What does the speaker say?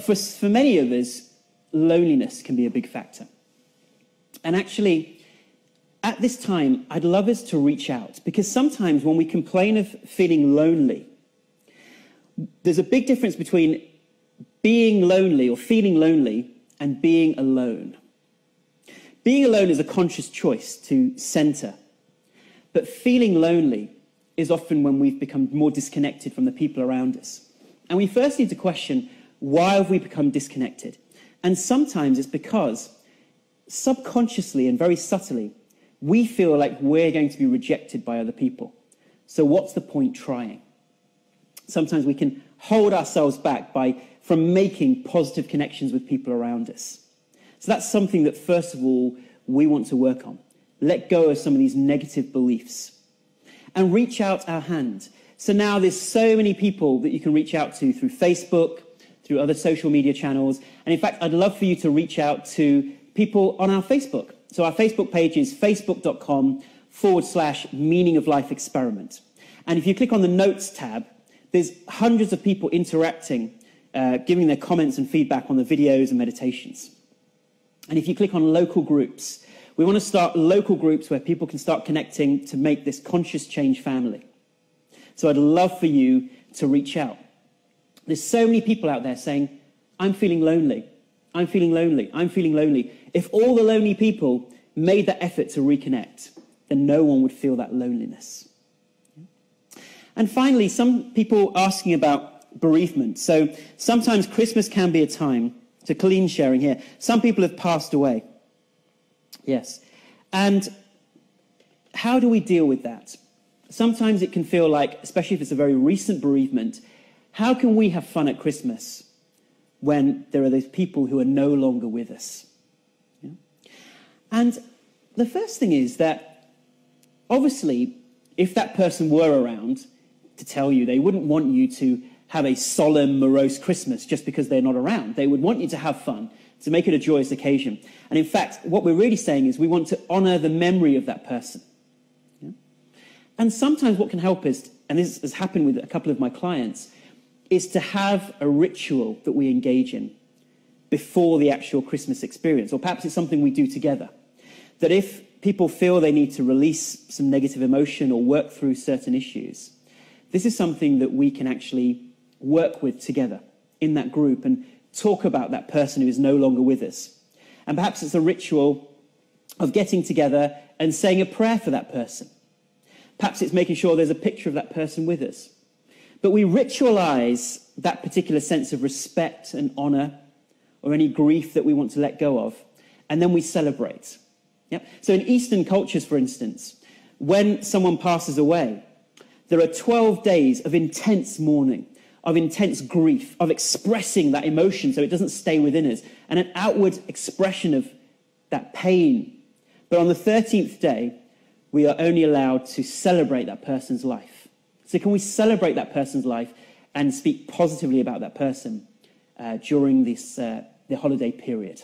For, for many of us, loneliness can be a big factor. And actually, at this time, I'd love us to reach out because sometimes when we complain of feeling lonely, there's a big difference between being lonely or feeling lonely and being alone. Being alone is a conscious choice to center, but feeling lonely is often when we've become more disconnected from the people around us. And we first need to question why have we become disconnected? And sometimes it's because subconsciously and very subtly, we feel like we're going to be rejected by other people. So what's the point trying? Sometimes we can hold ourselves back by from making positive connections with people around us. So that's something that first of all we want to work on. Let go of some of these negative beliefs and reach out our hand. So now there's so many people that you can reach out to through Facebook, through other social media channels. And in fact, I'd love for you to reach out to people on our Facebook. So our Facebook page is facebook.com forward slash meaning of life experiment. And if you click on the notes tab, there's hundreds of people interacting, uh, giving their comments and feedback on the videos and meditations. And if you click on local groups, we want to start local groups where people can start connecting to make this conscious change family. So I'd love for you to reach out. There's so many people out there saying, I'm feeling lonely. I'm feeling lonely. I'm feeling lonely. If all the lonely people made that effort to reconnect, then no one would feel that loneliness. And finally, some people asking about bereavement. So sometimes Christmas can be a time to clean sharing here. Some people have passed away. Yes. And how do we deal with that? Sometimes it can feel like, especially if it's a very recent bereavement, how can we have fun at Christmas when there are those people who are no longer with us? Yeah? And the first thing is that, obviously, if that person were around to tell you, they wouldn't want you to have a solemn, morose Christmas just because they're not around. They would want you to have fun, to make it a joyous occasion. And in fact, what we're really saying is we want to honor the memory of that person. Yeah? And sometimes what can help is, and this has happened with a couple of my clients, is to have a ritual that we engage in before the actual Christmas experience. Or perhaps it's something we do together. That if people feel they need to release some negative emotion or work through certain issues, this is something that we can actually work with together in that group and talk about that person who is no longer with us. And perhaps it's a ritual of getting together and saying a prayer for that person. Perhaps it's making sure there's a picture of that person with us. But we ritualize that particular sense of respect and honor or any grief that we want to let go of, and then we celebrate. Yep. So in Eastern cultures, for instance, when someone passes away, there are 12 days of intense mourning, of intense grief, of expressing that emotion so it doesn't stay within us, and an outward expression of that pain. But on the 13th day, we are only allowed to celebrate that person's life. So, can we celebrate that person's life and speak positively about that person uh, during this, uh, the holiday period?